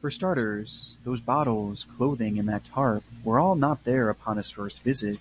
For starters, those bottles, clothing and that tarp were all not there upon his first visit.